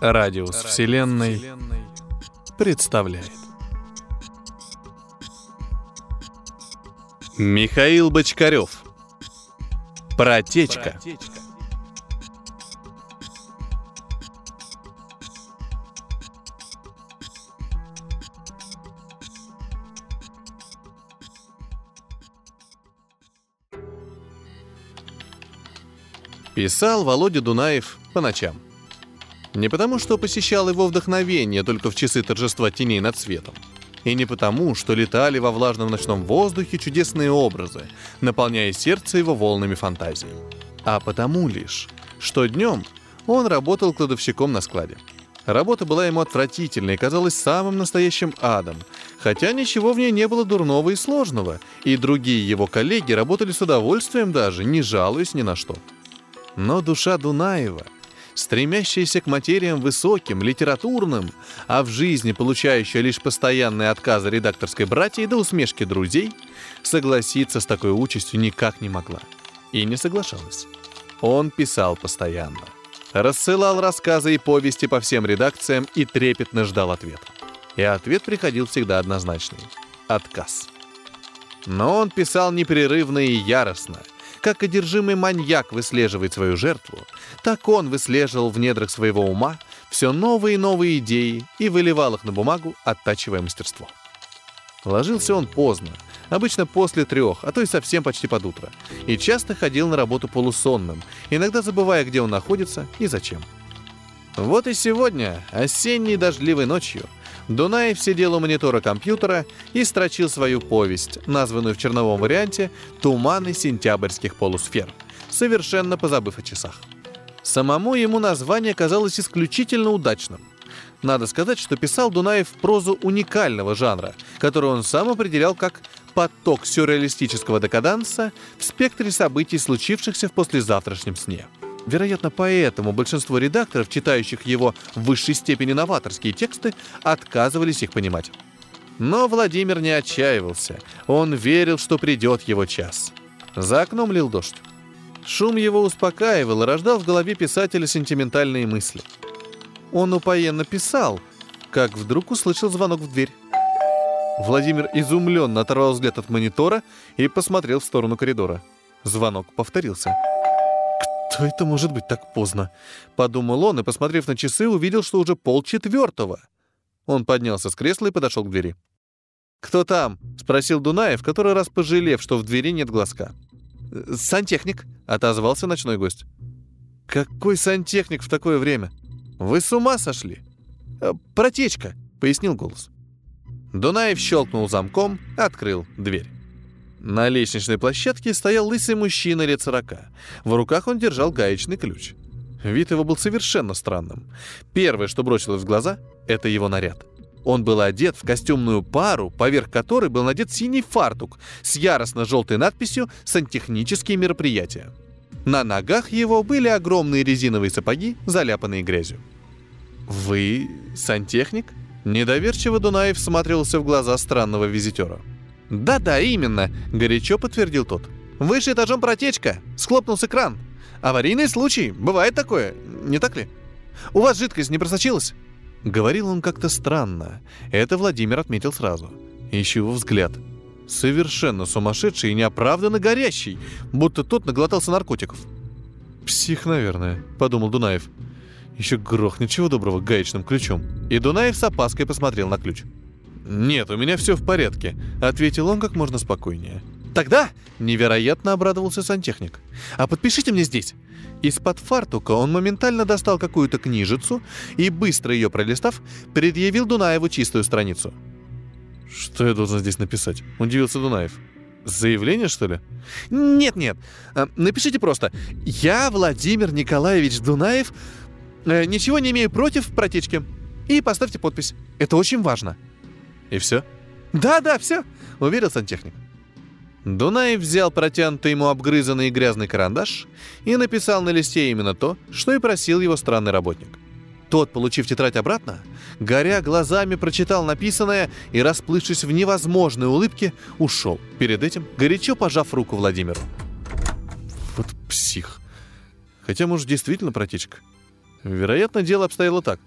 Радиус Вселенной представляет. Михаил Бочкарев. Протечка. Писал Володя Дунаев по ночам. Не потому, что посещал его вдохновение только в часы торжества теней над светом. И не потому, что летали во влажном ночном воздухе чудесные образы, наполняя сердце его волнами фантазии. А потому лишь, что днем он работал кладовщиком на складе. Работа была ему отвратительной и казалась самым настоящим адом, хотя ничего в ней не было дурного и сложного, и другие его коллеги работали с удовольствием даже, не жалуясь ни на что. Но душа Дунаева — стремящаяся к материям высоким, литературным, а в жизни получающая лишь постоянные отказы редакторской братьей до усмешки друзей, согласиться с такой участью никак не могла. И не соглашалась. Он писал постоянно. Рассылал рассказы и повести по всем редакциям и трепетно ждал ответа. И ответ приходил всегда однозначный. Отказ. Но он писал непрерывно и яростно, как одержимый маньяк выслеживает свою жертву, так он выслеживал в недрах своего ума все новые и новые идеи и выливал их на бумагу, оттачивая мастерство. Ложился он поздно, обычно после трех, а то и совсем почти под утро, и часто ходил на работу полусонным, иногда забывая, где он находится и зачем. Вот и сегодня, осенней дождливой ночью, Дунаев сидел у монитора компьютера и строчил свою повесть, названную в черновом варианте «Туманы сентябрьских полусфер», совершенно позабыв о часах. Самому ему название казалось исключительно удачным. Надо сказать, что писал Дунаев прозу уникального жанра, который он сам определял как поток сюрреалистического декаданса в спектре событий, случившихся в послезавтрашнем сне – Вероятно, поэтому большинство редакторов, читающих его в высшей степени новаторские тексты, отказывались их понимать. Но Владимир не отчаивался. Он верил, что придет его час. За окном лил дождь. Шум его успокаивал и рождал в голове писателя сентиментальные мысли. Он упоенно писал, как вдруг услышал звонок в дверь. Владимир изумленно оторвал взгляд от монитора и посмотрел в сторону коридора. Звонок повторился. «Что это может быть так поздно?» — подумал он и, посмотрев на часы, увидел, что уже полчетвертого. Он поднялся с кресла и подошел к двери. «Кто там?» — спросил Дунаев, который раз пожалев, что в двери нет глазка. «Сантехник», — отозвался ночной гость. «Какой сантехник в такое время? Вы с ума сошли?» «Э, «Протечка», — пояснил голос. Дунаев щелкнул замком, открыл дверь. На лестничной площадке стоял лысый мужчина лет сорока. В руках он держал гаечный ключ. Вид его был совершенно странным. Первое, что бросилось в глаза, это его наряд. Он был одет в костюмную пару, поверх которой был надет синий фартук с яростно-желтой надписью «Сантехнические мероприятия». На ногах его были огромные резиновые сапоги, заляпанные грязью. «Вы сантехник?» Недоверчиво Дунаев всматривался в глаза странного визитера – «Да-да, именно», — горячо подтвердил тот. «Выше этажом протечка. Схлопнулся кран. Аварийный случай. Бывает такое, не так ли? У вас жидкость не просочилась?» Говорил он как-то странно. Это Владимир отметил сразу. Еще его взгляд. Совершенно сумасшедший и неоправданно горящий, будто тот наглотался наркотиков. «Псих, наверное», — подумал Дунаев. «Еще грохнет чего доброго гаечным ключом». И Дунаев с опаской посмотрел на ключ. «Нет, у меня все в порядке», — ответил он как можно спокойнее. «Тогда!» — невероятно обрадовался сантехник. «А подпишите мне здесь!» Из-под фартука он моментально достал какую-то книжицу и, быстро ее пролистав, предъявил Дунаеву чистую страницу. «Что я должен здесь написать?» — удивился Дунаев. «Заявление, что ли?» «Нет-нет. А, напишите просто. Я, Владимир Николаевич Дунаев, э, ничего не имею против протечки. И поставьте подпись. Это очень важно». И все? Да-да, все, уверил сантехник. Дунаев взял протянутый ему обгрызанный и грязный карандаш и написал на листе именно то, что и просил его странный работник. Тот, получив тетрадь обратно, горя глазами прочитал написанное и, расплывшись в невозможной улыбке, ушел, перед этим горячо пожав руку Владимиру. Псих. Хотя, может, действительно протечка. Вероятно, дело обстояло так.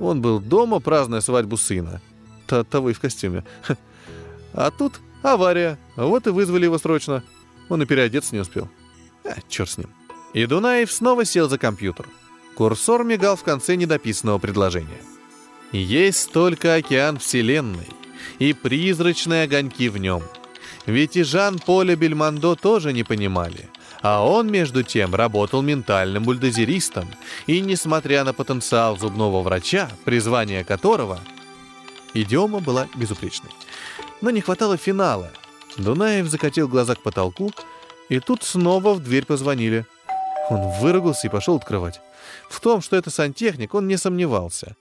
Он был дома, празднуя свадьбу сына. Того и в костюме. А тут авария. Вот и вызвали его срочно. Он и переодеться не успел. А, черт с ним. И Дунаев снова сел за компьютер. Курсор мигал в конце недописанного предложения. Есть только океан Вселенной и призрачные огоньки в нем. Ведь и Жан-Поля Бельмондо тоже не понимали. А он, между тем, работал ментальным бульдозеристом, и, несмотря на потенциал зубного врача, призвание которого... Идиома была безупречной. Но не хватало финала. Дунаев закатил глаза к потолку, и тут снова в дверь позвонили. Он выругался и пошел открывать. В том, что это сантехник, он не сомневался.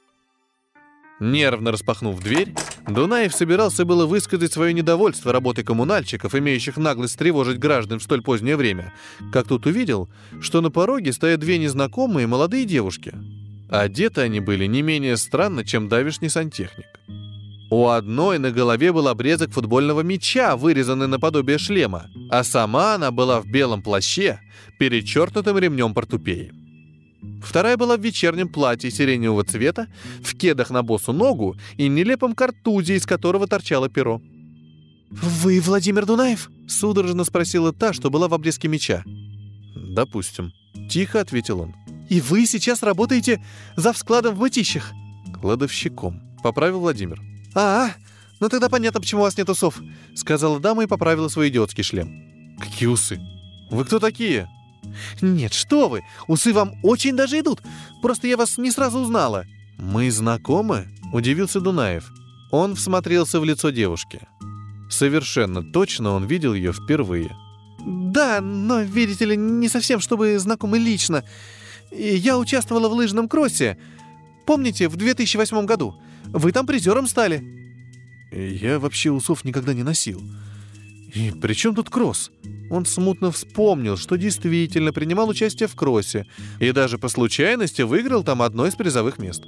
Нервно распахнув дверь, Дунаев собирался было высказать свое недовольство работой коммунальщиков, имеющих наглость тревожить граждан в столь позднее время, как тут увидел, что на пороге стоят две незнакомые молодые девушки. Одеты они были не менее странно, чем давишний сантехник. У одной на голове был обрезок футбольного мяча, вырезанный наподобие шлема, а сама она была в белом плаще, перечеркнутым ремнем портупеи. Вторая была в вечернем платье сиреневого цвета, в кедах на босу ногу и нелепом картузе, из которого торчало перо. «Вы Владимир Дунаев?» — судорожно спросила та, что была в обрезке меча. «Допустим», — тихо ответил он. «И вы сейчас работаете за складом в мытищах?» «Кладовщиком», — поправил Владимир. «А, ну тогда понятно, почему у вас нет усов», — сказала дама и поправила свой идиотский шлем. «Какие усы? Вы кто такие?» «Нет, что вы! Усы вам очень даже идут. Просто я вас не сразу узнала». «Мы знакомы?» — удивился Дунаев. Он всмотрелся в лицо девушки. Совершенно точно он видел ее впервые. «Да, но, видите ли, не совсем, чтобы знакомы лично. Я участвовала в лыжном кроссе. Помните, в 2008 году? Вы там призером стали». «Я вообще усов никогда не носил. И при чем тут кросс?» Он смутно вспомнил, что действительно принимал участие в кроссе и даже по случайности выиграл там одно из призовых мест.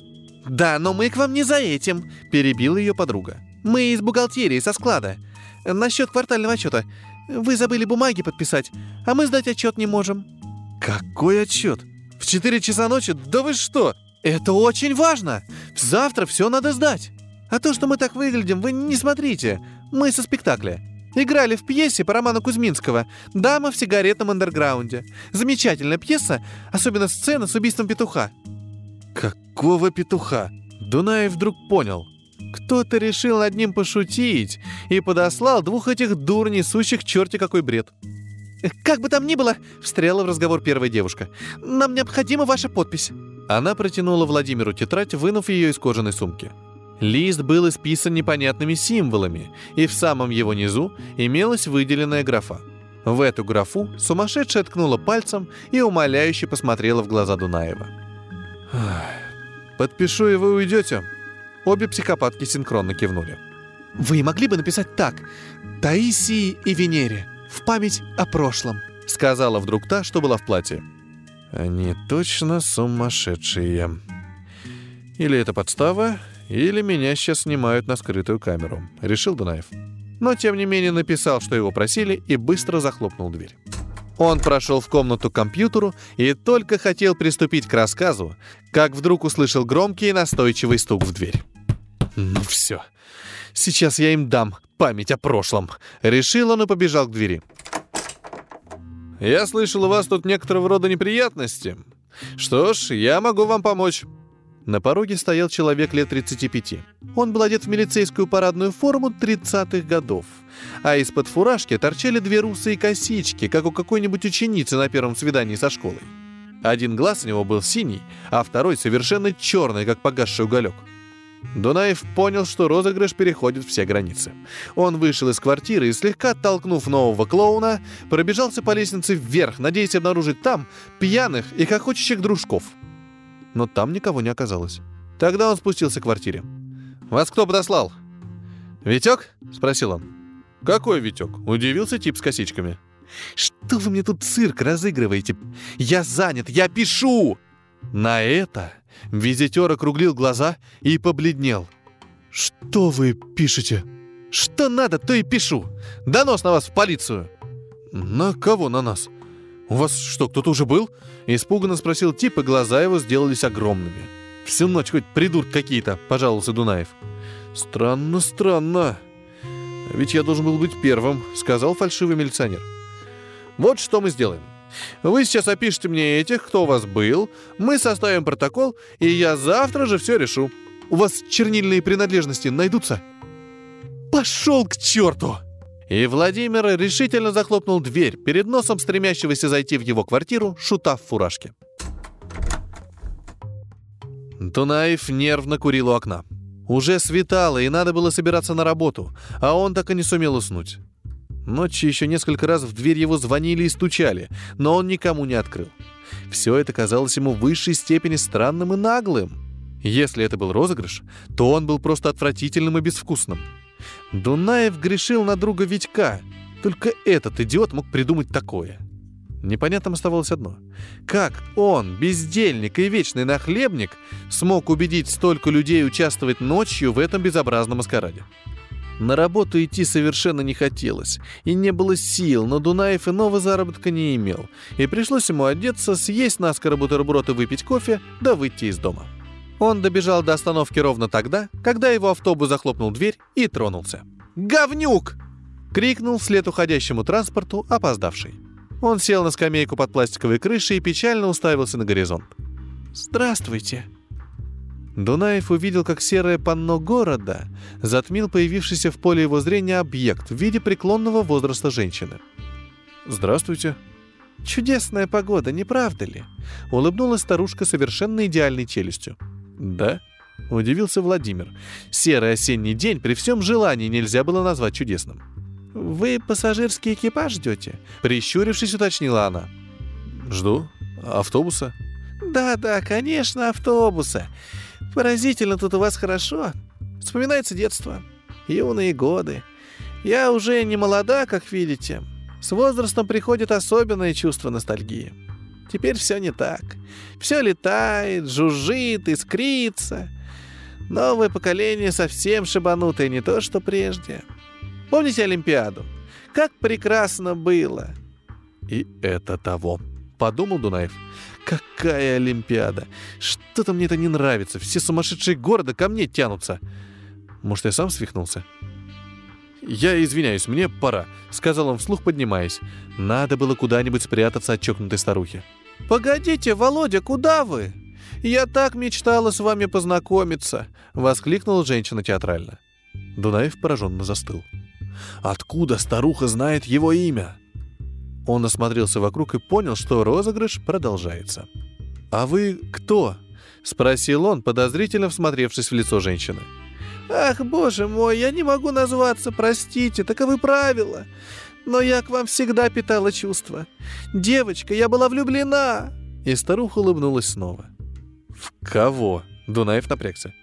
«Да, но мы к вам не за этим», — перебила ее подруга. «Мы из бухгалтерии, со склада. Насчет квартального отчета. Вы забыли бумаги подписать, а мы сдать отчет не можем». «Какой отчет? В 4 часа ночи? Да вы что? Это очень важно! Завтра все надо сдать. А то, что мы так выглядим, вы не смотрите. Мы со спектакля. Играли в пьесе по роману Кузьминского «Дама в сигаретном андерграунде». Замечательная пьеса, особенно сцена с убийством петуха. Какого петуха? Дунаев вдруг понял. Кто-то решил над ним пошутить и подослал двух этих дур, несущих черти какой бред. «Как бы там ни было», — встряла в разговор первая девушка, — «нам необходима ваша подпись». Она протянула Владимиру тетрадь, вынув ее из кожаной сумки. Лист был исписан непонятными символами, и в самом его низу имелась выделенная графа. В эту графу сумасшедшая ткнула пальцем и умоляюще посмотрела в глаза Дунаева. «Подпишу, и вы уйдете?» Обе психопатки синхронно кивнули. «Вы могли бы написать так. Таисии и Венере. В память о прошлом», — сказала вдруг та, что была в платье. «Они точно сумасшедшие. Или это подстава, или меня сейчас снимают на скрытую камеру», — решил Дунаев. Но, тем не менее, написал, что его просили, и быстро захлопнул дверь. Он прошел в комнату к компьютеру и только хотел приступить к рассказу, как вдруг услышал громкий и настойчивый стук в дверь. «Ну все, сейчас я им дам память о прошлом», — решил он и побежал к двери. «Я слышал, у вас тут некоторого рода неприятности. Что ж, я могу вам помочь». На пороге стоял человек лет 35. Он был одет в милицейскую парадную форму 30-х годов, а из-под фуражки торчали две русые косички, как у какой-нибудь ученицы на первом свидании со школой. Один глаз у него был синий, а второй совершенно черный, как погасший уголек. Дунаев понял, что розыгрыш переходит все границы. Он вышел из квартиры и, слегка оттолкнув нового клоуна, пробежался по лестнице вверх, надеясь обнаружить там пьяных и хохочущих дружков — но там никого не оказалось. Тогда он спустился к квартире. «Вас кто подослал?» «Витек?» — спросил он. «Какой Витек?» — удивился тип с косичками. «Что вы мне тут цирк разыгрываете? Я занят, я пишу!» На это визитер округлил глаза и побледнел. «Что вы пишете?» «Что надо, то и пишу! Донос на вас в полицию!» «На кого на нас?» «У вас что, кто-то уже был?» — испуганно спросил тип, и глаза его сделались огромными. «Всю ночь хоть придурки какие-то», — пожаловался Дунаев. «Странно, странно. Ведь я должен был быть первым», — сказал фальшивый милиционер. «Вот что мы сделаем. Вы сейчас опишите мне этих, кто у вас был, мы составим протокол, и я завтра же все решу. У вас чернильные принадлежности найдутся?» «Пошел к черту!» И Владимир решительно захлопнул дверь перед носом стремящегося зайти в его квартиру шута в фуражке. Тунаев нервно курил у окна. Уже светало, и надо было собираться на работу, а он так и не сумел уснуть. Ночью еще несколько раз в дверь его звонили и стучали, но он никому не открыл. Все это казалось ему в высшей степени странным и наглым. Если это был розыгрыш, то он был просто отвратительным и безвкусным. Дунаев грешил на друга Витька. Только этот идиот мог придумать такое. Непонятным оставалось одно. Как он, бездельник и вечный нахлебник, смог убедить столько людей участвовать ночью в этом безобразном маскараде? На работу идти совершенно не хотелось, и не было сил, но Дунаев иного заработка не имел, и пришлось ему одеться, съесть наскоро бутерброд и выпить кофе, да выйти из дома. Он добежал до остановки ровно тогда, когда его автобус захлопнул дверь и тронулся. «Говнюк!» — крикнул вслед уходящему транспорту опоздавший. Он сел на скамейку под пластиковой крышей и печально уставился на горизонт. «Здравствуйте!» Дунаев увидел, как серое панно города затмил появившийся в поле его зрения объект в виде преклонного возраста женщины. «Здравствуйте!» «Чудесная погода, не правда ли?» — улыбнулась старушка совершенно идеальной челюстью. «Да?» — удивился Владимир. «Серый осенний день при всем желании нельзя было назвать чудесным». «Вы пассажирский экипаж ждете?» — прищурившись, уточнила она. «Жду. Автобуса?» «Да-да, конечно, автобуса. Поразительно тут у вас хорошо. Вспоминается детство, юные годы. Я уже не молода, как видите. С возрастом приходит особенное чувство ностальгии. Теперь все не так. Все летает, жужжит, искрится. Новое поколение совсем шибанутое, не то что прежде. Помните Олимпиаду? Как прекрасно было!» «И это того», — подумал Дунаев. «Какая Олимпиада! Что-то мне это не нравится. Все сумасшедшие города ко мне тянутся. Может, я сам свихнулся?» «Я извиняюсь, мне пора», — сказал он вслух, поднимаясь. Надо было куда-нибудь спрятаться от чокнутой старухи. «Погодите, Володя, куда вы? Я так мечтала с вами познакомиться!» — воскликнула женщина театрально. Дунаев пораженно застыл. «Откуда старуха знает его имя?» Он осмотрелся вокруг и понял, что розыгрыш продолжается. «А вы кто?» — спросил он, подозрительно всмотревшись в лицо женщины. «Ах, боже мой, я не могу назваться, простите, таковы правила. Но я к вам всегда питала чувства. Девочка, я была влюблена!» И старуха улыбнулась снова. «В кого?» — Дунаев напрягся.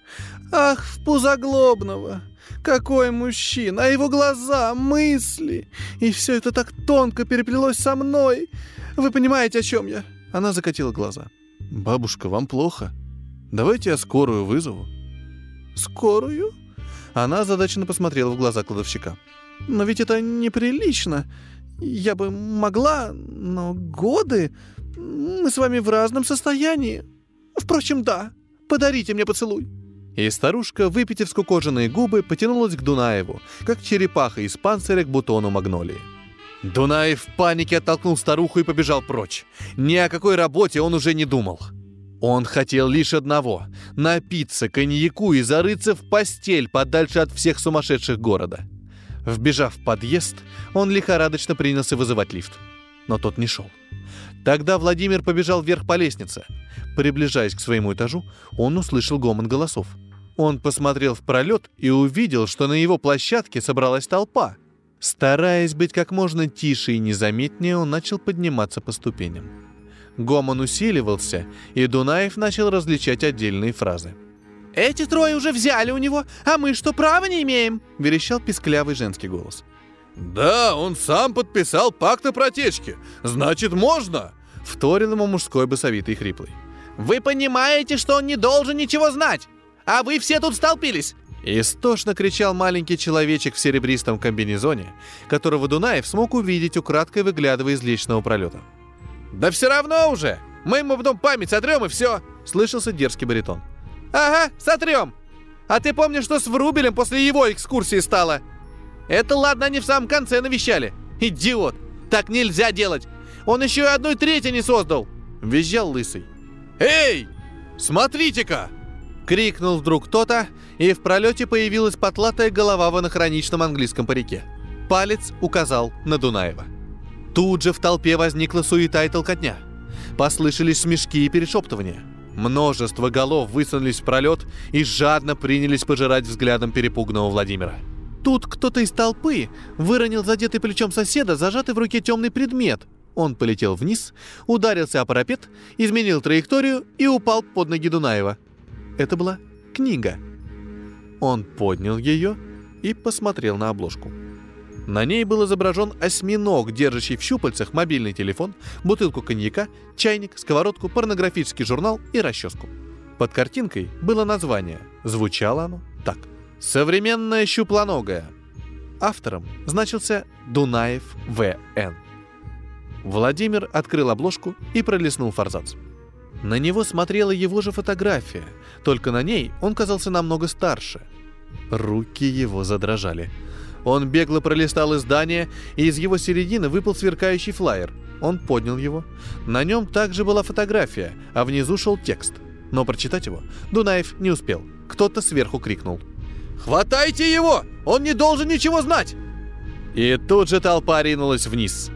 «Ах, в Пузоглобного! Какой мужчина! А его глаза, мысли! И все это так тонко переплелось со мной! Вы понимаете, о чем я?» Она закатила глаза. «Бабушка, вам плохо? Давайте я скорую вызову». «Скорую?» Она задачно посмотрела в глаза кладовщика. «Но ведь это неприлично. Я бы могла, но годы... Мы с вами в разном состоянии. Впрочем, да. Подарите мне поцелуй». И старушка, выпитив скукоженные губы, потянулась к Дунаеву, как черепаха из панциря к бутону магнолии. Дунаев в панике оттолкнул старуху и побежал прочь. Ни о какой работе он уже не думал. Он хотел лишь одного — напиться коньяку и зарыться в постель подальше от всех сумасшедших города. Вбежав в подъезд, он лихорадочно принялся вызывать лифт. Но тот не шел. Тогда Владимир побежал вверх по лестнице. Приближаясь к своему этажу, он услышал гомон голосов. Он посмотрел в пролет и увидел, что на его площадке собралась толпа. Стараясь быть как можно тише и незаметнее, он начал подниматься по ступеням. Гомон усиливался, и Дунаев начал различать отдельные фразы. «Эти трое уже взяли у него, а мы что, права не имеем?» — верещал писклявый женский голос. «Да, он сам подписал пакт о протечке. Значит, можно!» — вторил ему мужской басовитый хриплый. «Вы понимаете, что он не должен ничего знать? А вы все тут столпились!» Истошно кричал маленький человечек в серебристом комбинезоне, которого Дунаев смог увидеть, украдкой выглядывая из личного пролета. Да все равно уже! Мы ему потом память сотрем и все!» — слышался дерзкий баритон. «Ага, сотрем! А ты помнишь, что с Врубелем после его экскурсии стало? Это ладно, они в самом конце навещали. Идиот! Так нельзя делать! Он еще и одной трети не создал!» — визжал Лысый. «Эй! Смотрите-ка!» — крикнул вдруг кто-то, и в пролете появилась потлатая голова в анахроничном английском парике. Палец указал на Дунаева. Тут же в толпе возникла суета и толкотня. Послышались смешки и перешептывания. Множество голов высунулись в пролет и жадно принялись пожирать взглядом перепуганного Владимира. Тут кто-то из толпы выронил задетый плечом соседа, зажатый в руке темный предмет. Он полетел вниз, ударился о парапет, изменил траекторию и упал под ноги Дунаева. Это была книга. Он поднял ее и посмотрел на обложку. На ней был изображен осьминог, держащий в щупальцах мобильный телефон, бутылку коньяка, чайник, сковородку, порнографический журнал и расческу. Под картинкой было название. Звучало оно так. «Современная щуплоногая». Автором значился Дунаев В.Н. Владимир открыл обложку и пролистнул форзац. На него смотрела его же фотография, только на ней он казался намного старше. Руки его задрожали – он бегло пролистал издание, и из его середины выпал сверкающий флаер. Он поднял его. На нем также была фотография, а внизу шел текст. Но прочитать его Дунаев не успел. Кто-то сверху крикнул. «Хватайте его! Он не должен ничего знать!» И тут же толпа ринулась вниз.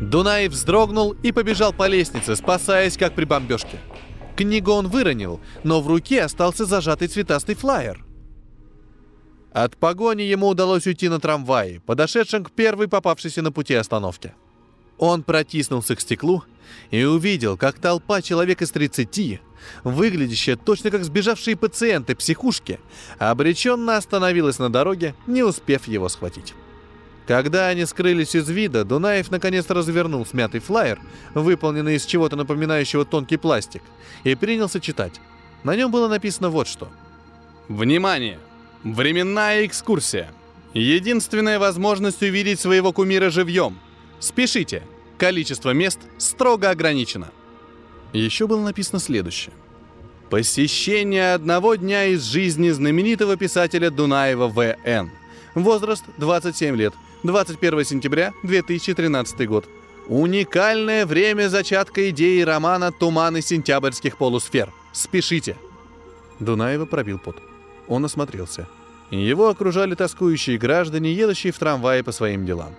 Дунаев вздрогнул и побежал по лестнице, спасаясь как при бомбежке. Книгу он выронил, но в руке остался зажатый цветастый флаер. От погони ему удалось уйти на трамвае, подошедшем к первой попавшейся на пути остановке. Он протиснулся к стеклу и увидел, как толпа человек из 30, выглядящая точно как сбежавшие пациенты психушки, обреченно остановилась на дороге, не успев его схватить. Когда они скрылись из вида, Дунаев наконец развернул смятый флаер, выполненный из чего-то напоминающего тонкий пластик, и принялся читать. На нем было написано вот что. «Внимание! Временная экскурсия. Единственная возможность увидеть своего кумира живьем. Спешите. Количество мест строго ограничено. Еще было написано следующее. Посещение одного дня из жизни знаменитого писателя Дунаева В.Н. Возраст 27 лет. 21 сентября 2013 год. Уникальное время зачатка идеи романа «Туманы сентябрьских полусфер». Спешите. Дунаева пробил пот. Он осмотрелся. Его окружали тоскующие граждане, едущие в трамвае по своим делам.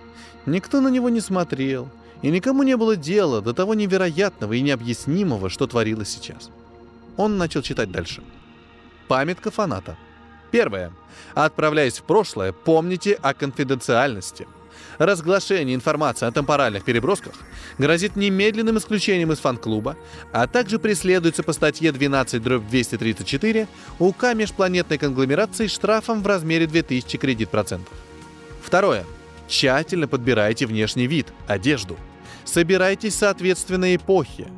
Никто на него не смотрел, и никому не было дела до того невероятного и необъяснимого, что творилось сейчас. Он начал читать дальше. Памятка фаната. Первое. Отправляясь в прошлое, помните о конфиденциальности – разглашение информации о темпоральных перебросках грозит немедленным исключением из фан-клуба, а также преследуется по статье 12-234 УК межпланетной конгломерации штрафом в размере 2000 кредит-процентов. Второе. Тщательно подбирайте внешний вид, одежду. Собирайтесь соответственно эпохе.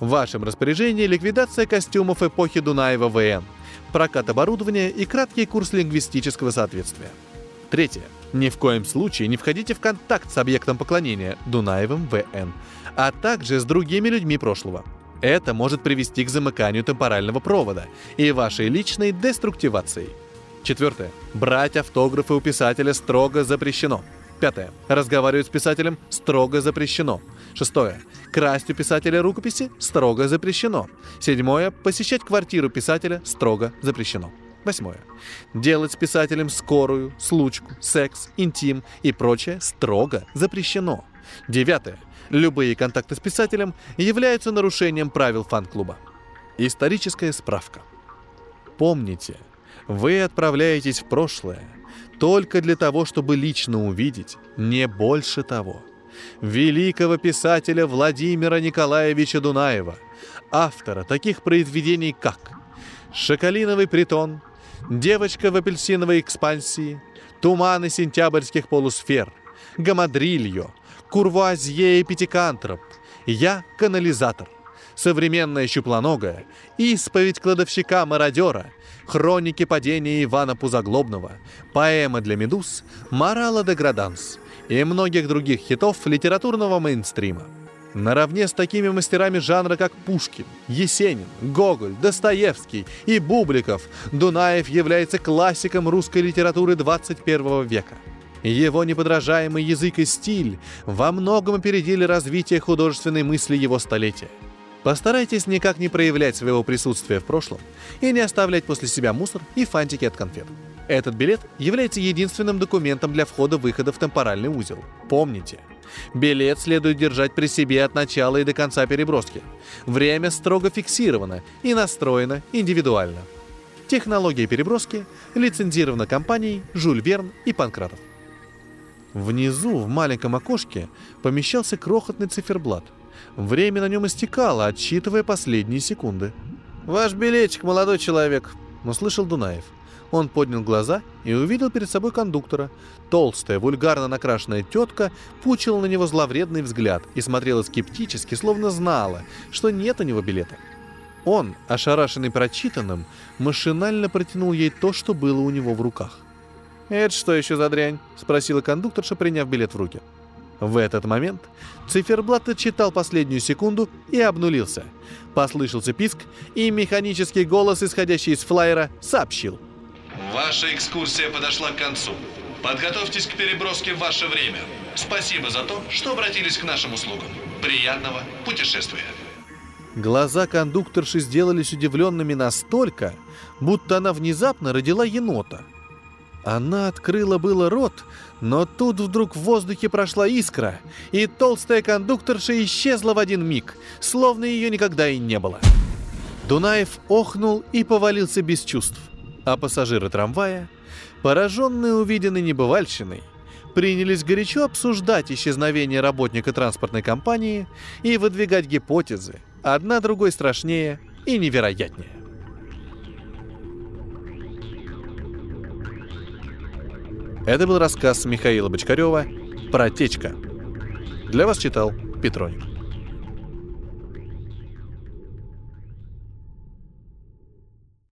В вашем распоряжении ликвидация костюмов эпохи Дунаева ВН, прокат оборудования и краткий курс лингвистического соответствия. Третье. Ни в коем случае не входите в контакт с объектом поклонения Дунаевым В.Н., а также с другими людьми прошлого. Это может привести к замыканию темпорального провода и вашей личной деструктивации. Четвертое. Брать автографы у писателя строго запрещено. Пятое. Разговаривать с писателем строго запрещено. Шестое. Красть у писателя рукописи строго запрещено. Седьмое. Посещать квартиру писателя строго запрещено. Восьмое. Делать с писателем скорую, случку, секс, интим и прочее строго запрещено. Девятое. Любые контакты с писателем являются нарушением правил фан-клуба. Историческая справка. Помните, вы отправляетесь в прошлое только для того, чтобы лично увидеть, не больше того, великого писателя Владимира Николаевича Дунаева, автора таких произведений, как «Шоколиновый притон», Девочка в апельсиновой экспансии, туманы сентябрьских полусфер, гамадрильо, курвуазье и пятикантроп, я канализатор, современная щуплоногая, исповедь кладовщика-мародера, хроники падения Ивана Пузоглобного, поэма для медуз, морала де граданс и многих других хитов литературного мейнстрима. Наравне с такими мастерами жанра, как Пушкин, Есенин, Гоголь, Достоевский и Бубликов, Дунаев является классиком русской литературы 21 века. Его неподражаемый язык и стиль во многом опередили развитие художественной мысли его столетия. Постарайтесь никак не проявлять своего присутствия в прошлом и не оставлять после себя мусор и фантики от конфет. Этот билет является единственным документом для входа-выхода в темпоральный узел. Помните, билет следует держать при себе от начала и до конца переброски. Время строго фиксировано и настроено индивидуально. Технология переброски лицензирована компанией Жюль Верн и Панкратов. Внизу, в маленьком окошке, помещался крохотный циферблат. Время на нем истекало, отсчитывая последние секунды. «Ваш билетик, молодой человек», — услышал Дунаев. Он поднял глаза и увидел перед собой кондуктора. Толстая, вульгарно накрашенная тетка пучила на него зловредный взгляд и смотрела скептически, словно знала, что нет у него билета. Он, ошарашенный прочитанным, машинально протянул ей то, что было у него в руках. «Это что еще за дрянь?» — спросила кондукторша, приняв билет в руки. В этот момент циферблат отчитал последнюю секунду и обнулился. Послышался писк, и механический голос, исходящий из флайера, сообщил. Ваша экскурсия подошла к концу. Подготовьтесь к переброске в ваше время. Спасибо за то, что обратились к нашим услугам. Приятного путешествия. Глаза кондукторши сделались удивленными настолько, будто она внезапно родила енота — она открыла было рот, но тут вдруг в воздухе прошла искра, и толстая кондукторша исчезла в один миг, словно ее никогда и не было. Дунаев охнул и повалился без чувств, а пассажиры трамвая, пораженные увиденной небывальщиной, принялись горячо обсуждать исчезновение работника транспортной компании и выдвигать гипотезы, одна другой страшнее и невероятнее. Это был рассказ Михаила Бочкарева «Протечка». Для вас читал Петроник.